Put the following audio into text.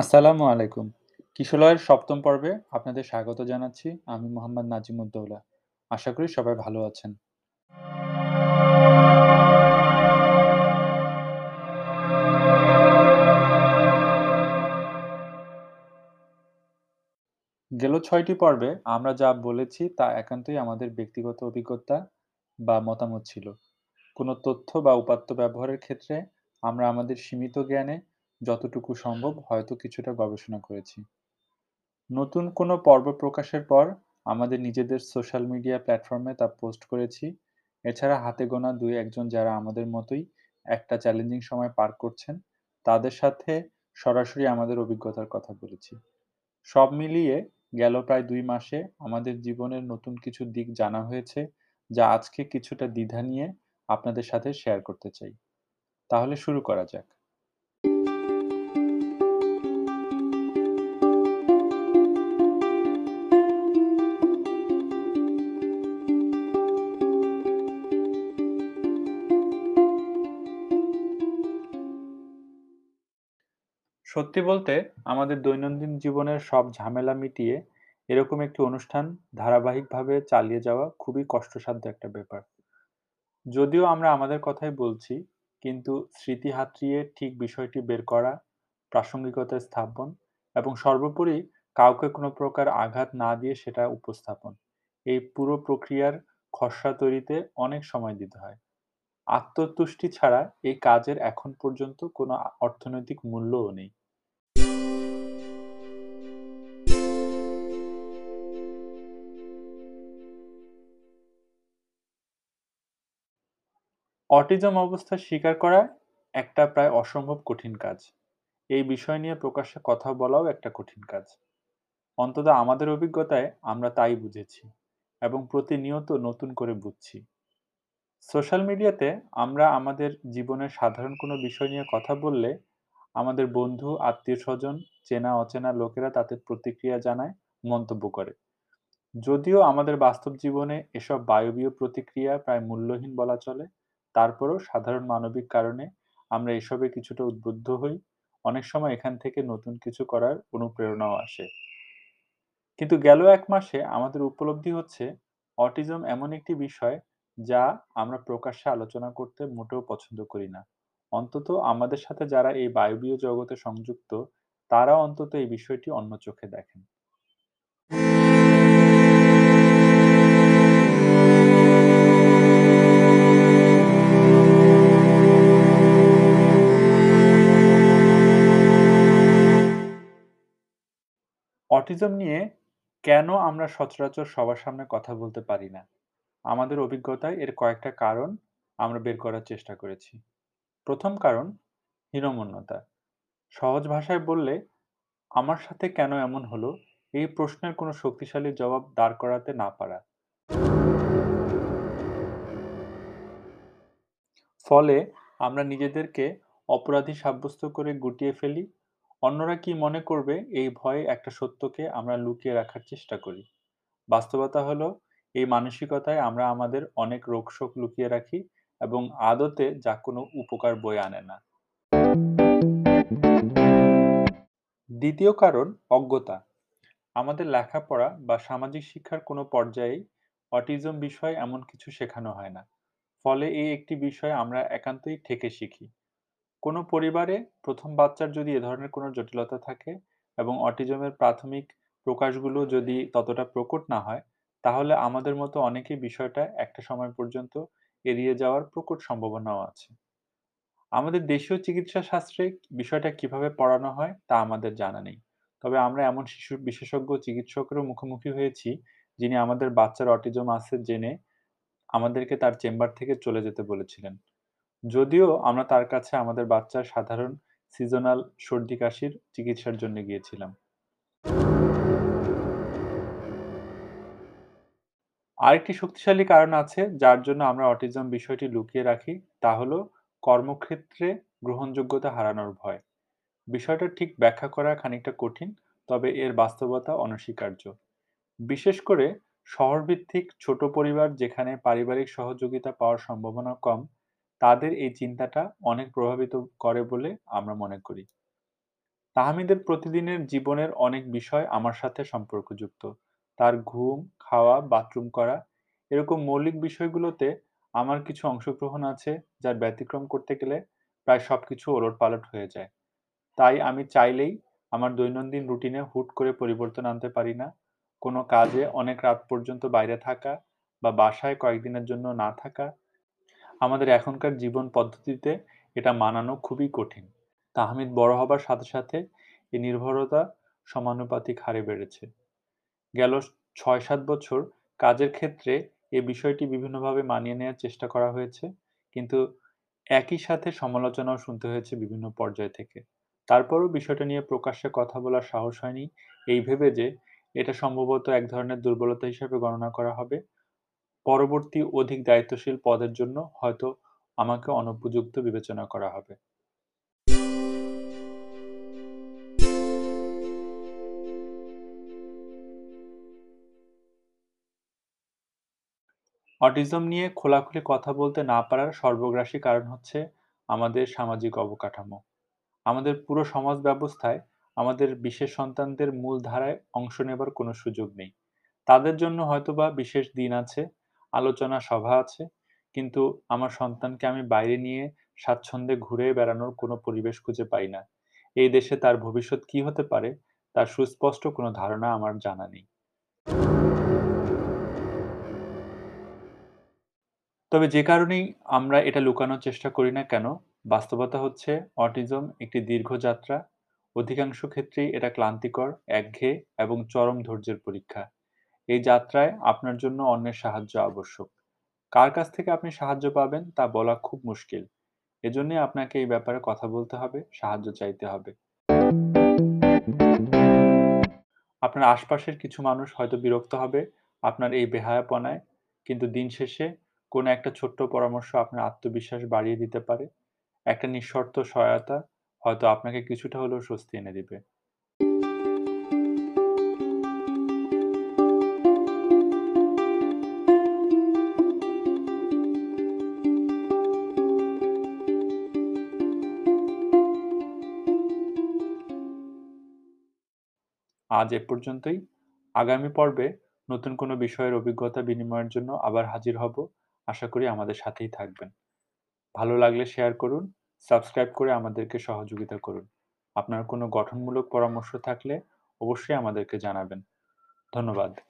আসসালামু আলাইকুম। কিশলয়ের ৭ম পর্বে আপনাদের স্বাগত জানাচ্ছি। আমি মোহাম্মদ নাজিমুদ্দৌলা। আশা করি সবাই ভালো আছেন। গেল ছয়টি পর্বে আমরা যা বলেছি তা একান্তই আমাদের ব্যক্তিগত অভিজ্ঞতা বা মতামত ছিল। কোনো তথ্য বা উপাত্ত ব্যবহারের ক্ষেত্রে আমরা আমাদের সীমিত জ্ঞানে যতটুকু সম্ভব হয়তো কিছুটা গবেষণা করেছি। নতুন কোনো পর্ব প্রকাশের পর আমাদের নিজেদের সোশ্যাল মিডিয়া প্ল্যাটফর্মে তা পোস্ট করেছি। এছাড়া হাতে গোনা দুই একজন যারা আমাদের মতোই একটা চ্যালেঞ্জিং সময় পার করছেন, তাদের সাথে সরাসরি আমাদের অভিজ্ঞতার কথা বলেছি। সব মিলিয়ে গেল প্রায় দুই মাসে আমাদের জীবনের নতুন কিছু দিক জানা হয়েছে, যা আজকে কিছুটা দ্বিধা নিয়ে আপনাদের সাথে শেয়ার করতে চাই। তাহলে শুরু করা যাক। সত্যি বলতে আমাদের দৈনন্দিন জীবনের সব ঝামেলা মিটিয়ে এরকম একটি অনুষ্ঠান ধারাবাহিকভাবে চালিয়ে যাওয়া খুবই কষ্টসাধ্য একটা ব্যাপার। যদিও আমরা আমাদের কথাই বলছি, কিন্তু স্মৃতি হাতড়িয়ে ঠিক বিষয়টি বের করা, প্রাসঙ্গিকতা স্থাপন এবং সর্বোপরি কাউকে কোনো প্রকার আঘাত না দিয়ে সেটা উপস্থাপন। এই পুরো প্রক্রিয়ার খসড়া তৈরিতে অনেক সময় দিতে হয়। আত্মতুষ্টি ছাড়া এই কাজের এখন পর্যন্ত কোনো অর্থনৈতিক মূল্যও নেই। অটিজম অবস্থা স্বীকার করা একটা প্রায় অসম্ভব কঠিন কাজ। এই বিষয় নিয়ে প্রকাশ্যে কথা বলাও একটা কঠিন কাজ। অন্তত আমাদের অভিজ্ঞতায় আমরা তাই বুঝেছি এবং প্রতিনিয়ত নতুন করে বুঝছি। সোশ্যাল মিডিয়াতে আমরা আমাদের জীবনের সাধারণ কোনো বিষয় নিয়ে কথা বললে আমাদের বন্ধু, আত্মীয় স্বজন চেনা অচেনা লোকেরা তাতে প্রতিক্রিয়া জানায়, মন্তব্য করে। যদিও আমাদের বাস্তব জীবনে এসব বায়বীয় প্রতিক্রিয়া প্রায় মূল্যহীন বলা চলে, তারপরও সাধারণ মানবিক কারণে আমরা এসবে কিছুটা উদ্বুদ্ধ হই। অনেক সময় এখান থেকে নতুন কিছু করার অনুপ্রেরণাও আসে। কিন্তু গেল ১ মাসে আমাদের উপলব্ধি হচ্ছে অটিজম এমন একটি বিষয় যা আমরা প্রকাশ্যে আলোচনা করতে মোটেও পছন্দ করি না। অন্তত আমাদের সাথে যারা এই বায়বীয় জগতে সংযুক্ত, তারা অন্তত এই বিষয়টি অন্য চোখে দেখেন। অটিজম নিয়ে কেন আমরা সচরাচর সবার সামনে কথা বলতে পারি না? আমাদের অভিজ্ঞতায় এর কয়েকটা কারণ আমরা বের করার চেষ্টা করেছি। প্রথম কারণ হীনমন্যতা। সহজ ভাষায় বললে, আমার সাথে কেন এমন হলো? এই প্রশ্নের কোনো শক্তিশালী জবাব দাঁড় করাতে না পারা। ফলে আমরা নিজেদেরকে অপরাধী সাব্যস্ত করে গুটিয়ে ফেলি। অন্যরা কি মনে করবে এই ভয়ে একটা সত্যকে আমরা লুকিয়ে রাখার চেষ্টা করি। বাস্তবতা হলো, এই মানসিকতায় আমরা আমাদের অনেক রোগশোক লুকিয়ে রাখি এবং আদতে যা কোনো উপকার বয়ে আনে না। দ্বিতীয় কারণ, অজ্ঞতা। আমাদের লেখাপড়া বা সামাজিক শিক্ষার কোনো পর্যায়েই অটিজম বিষয়ে এমন কিছু শেখানো হয় না। ফলে এই একটি বিষয় আমরা একান্তই ঠেকে শিখি। কোনো পরিবারে প্রথম বাচ্চার যদি এ ধরনের কোনো জটিলতা থাকে এবং অটিজমের প্রাথমিক প্রকাশগুলো যদি ততটা প্রকট না হয়, তাহলে আমাদের মতো অনেকেই বিষয়টা একটা সময় পর্যন্ত এড়িয়ে যাওয়ার প্রকট সম্ভাবনাও আছে। আমাদের দেশীয় চিকিৎসা শাস্ত্রে বিষয়টা কীভাবে পড়ানো হয় তা আমাদের জানা নেই। তবে আমরা এমন শিশু বিশেষজ্ঞ চিকিৎসকেরও মুখোমুখি হয়েছি, যিনি আমাদের বাচ্চার অটিজম আছে জেনে আমাদেরকে তার চেম্বার থেকে চলে যেতে বলেছিলেন। যদিও আমরা তার কাছে আমাদের বাচ্চার সাধারণ সিজনাল সর্দি-কাশির চিকিৎসার জন্য গিয়েছিলাম। আরেকটি শক্তিশালী কারণ আছে যার জন্য আমরা অটিজম বিষয়টি লুকিয়ে রাখি, তা হলো কর্মক্ষেত্রে গ্রহণযোগ্যতা হারানোর ভয়। বিষয়টা ঠিক ব্যাখ্যা করা খানিকটা কঠিন, তবে এর বাস্তবতা অনস্বীকার্য। বিশেষ করে শহরভিত্তিক ছোট পরিবার যেখানে পারিবারিক সহযোগিতা পাওয়ার সম্ভাবনা কম, তাদের এই চিন্তাটা অনেক প্রভাবিত করে বলে আমরা মনে করি। তাহমিদের প্রতিদিনের জীবনের অনেক বিষয় আমার সাথে সম্পর্কযুক্ত। তার ঘুম, খাওয়া, বাথরুম করা এরকম মৌলিক বিষয়গুলোতে আমার কিছু অংশগ্রহণ আছে যার ব্যতিক্রম করতে গেলে প্রায় সব সবকিছু ওলটপালট হয়ে যায়। তাই আমি চাইলেই আমার দৈনন্দিন রুটিনে হুট করে পরিবর্তন আনতে পারি না। কোনো কাজে অনেক রাত পর্যন্ত বাইরে থাকা বা বাসায় কয়েকদিনের জন্য না থাকা, আমাদের এখনকার জীবন পদ্ধতিতে এটা মানানো খুবই কঠিন। তাহমিদ বড় হবার সাথে, সাথে এ নির্ভরতা সমানুপাতিক হারে বেড়েছে। গেল ৬-৭ বছর কাজের ক্ষেত্রে এ বিষয়টি বিভিন্নভাবে মানিয়ে নেওয়ার চেষ্টা করা হয়েছে। কিন্তু একই সাথে সমালোচনাও শুনতে হয়েছে বিভিন্ন পর্যায় থেকে। তারপরও বিষয়টা নিয়ে প্রকাশ্যে কথা বলার সাহস হয়নি এই ভেবে যে এটা সম্ভবত এক ধরনের দুর্বলতা হিসেবে গণনা করা হবে। পরবর্তী অধিক দায়িত্বশীল পদের জন্য হয়তো আমাকে অনুপযুক্ত বিবেচনা করা হবে। অটিজম নিয়ে খোলাখুলি কথা বলতে না পারার সর্বগ্রাসী কারণ হচ্ছে আমাদের সামাজিক অবকাঠামো। আমাদের পুরো সমাজ ব্যবস্থায় আমাদের বিশেষ সন্তানদের মূল ধারায় অংশ নেবার কোনো সুযোগ নেই। তাদের জন্য হয়তোবা বিশেষ দিন আছে, আলোচনা সভা আছে, কিন্তু আমার সন্তানকে আমি বাইরে নিয়ে স্বাচ্ছন্দ্যে ঘুরে বেড়ানোর কোনো পরিবেশ খুঁজে পাই না। এই দেশে তার ভবিষ্যৎ কি হতে পারে তার সুস্পষ্ট কোনো ধারণা আমার জানা নেই। তবে যে কারণেই আমরা এটা লুকানোর চেষ্টা করি না কেন, বাস্তবতা হচ্ছে অটিজম একটি দীর্ঘ যাত্রা। অধিকাংশ ক্ষেত্রেই এটা ক্লান্তিকর, একঘেয়ে এবং চরম ধৈর্যের পরীক্ষা। এই যাত্রায় আপনার জন্য অন্যের সাহায্য আবশ্যক। কার কাছ থেকে আপনি সাহায্য পাবেন তা বলা খুব মুশকিল। এজন্যই আপনাকে এই ব্যাপারে কথা বলতে হবে, সাহায্য চাইতে হবে। আপনার আশপাশের কিছু মানুষ হয়তো বিরক্ত হবে আপনার এই বেহায়াপনায়, কিন্তু দিন শেষে কোনো একটা ছোট্ট পরামর্শ আপনার আত্মবিশ্বাস বাড়িয়ে দিতে পারে। একটা নিঃশর্ত সহায়তা হয়তো আপনাকে কিছুটা হলেও স্বস্তি এনে দিবে। আজ এ পর্যন্তই। আগামী পর্বে নতুন কোনো বিষয়ের অভিজ্ঞতা বিনিময়ের জন্য আবার হাজির হব। আশা করি আমাদের সাথেই থাকবেন। ভালো লাগলে শেয়ার করুন, সাবস্ক্রাইব করে আমাদেরকে সহযোগিতা করুন। আপনার কোনো গঠনমূলক পরামর্শ থাকলে অবশ্যই আমাদেরকে জানাবেন। ধন্যবাদ।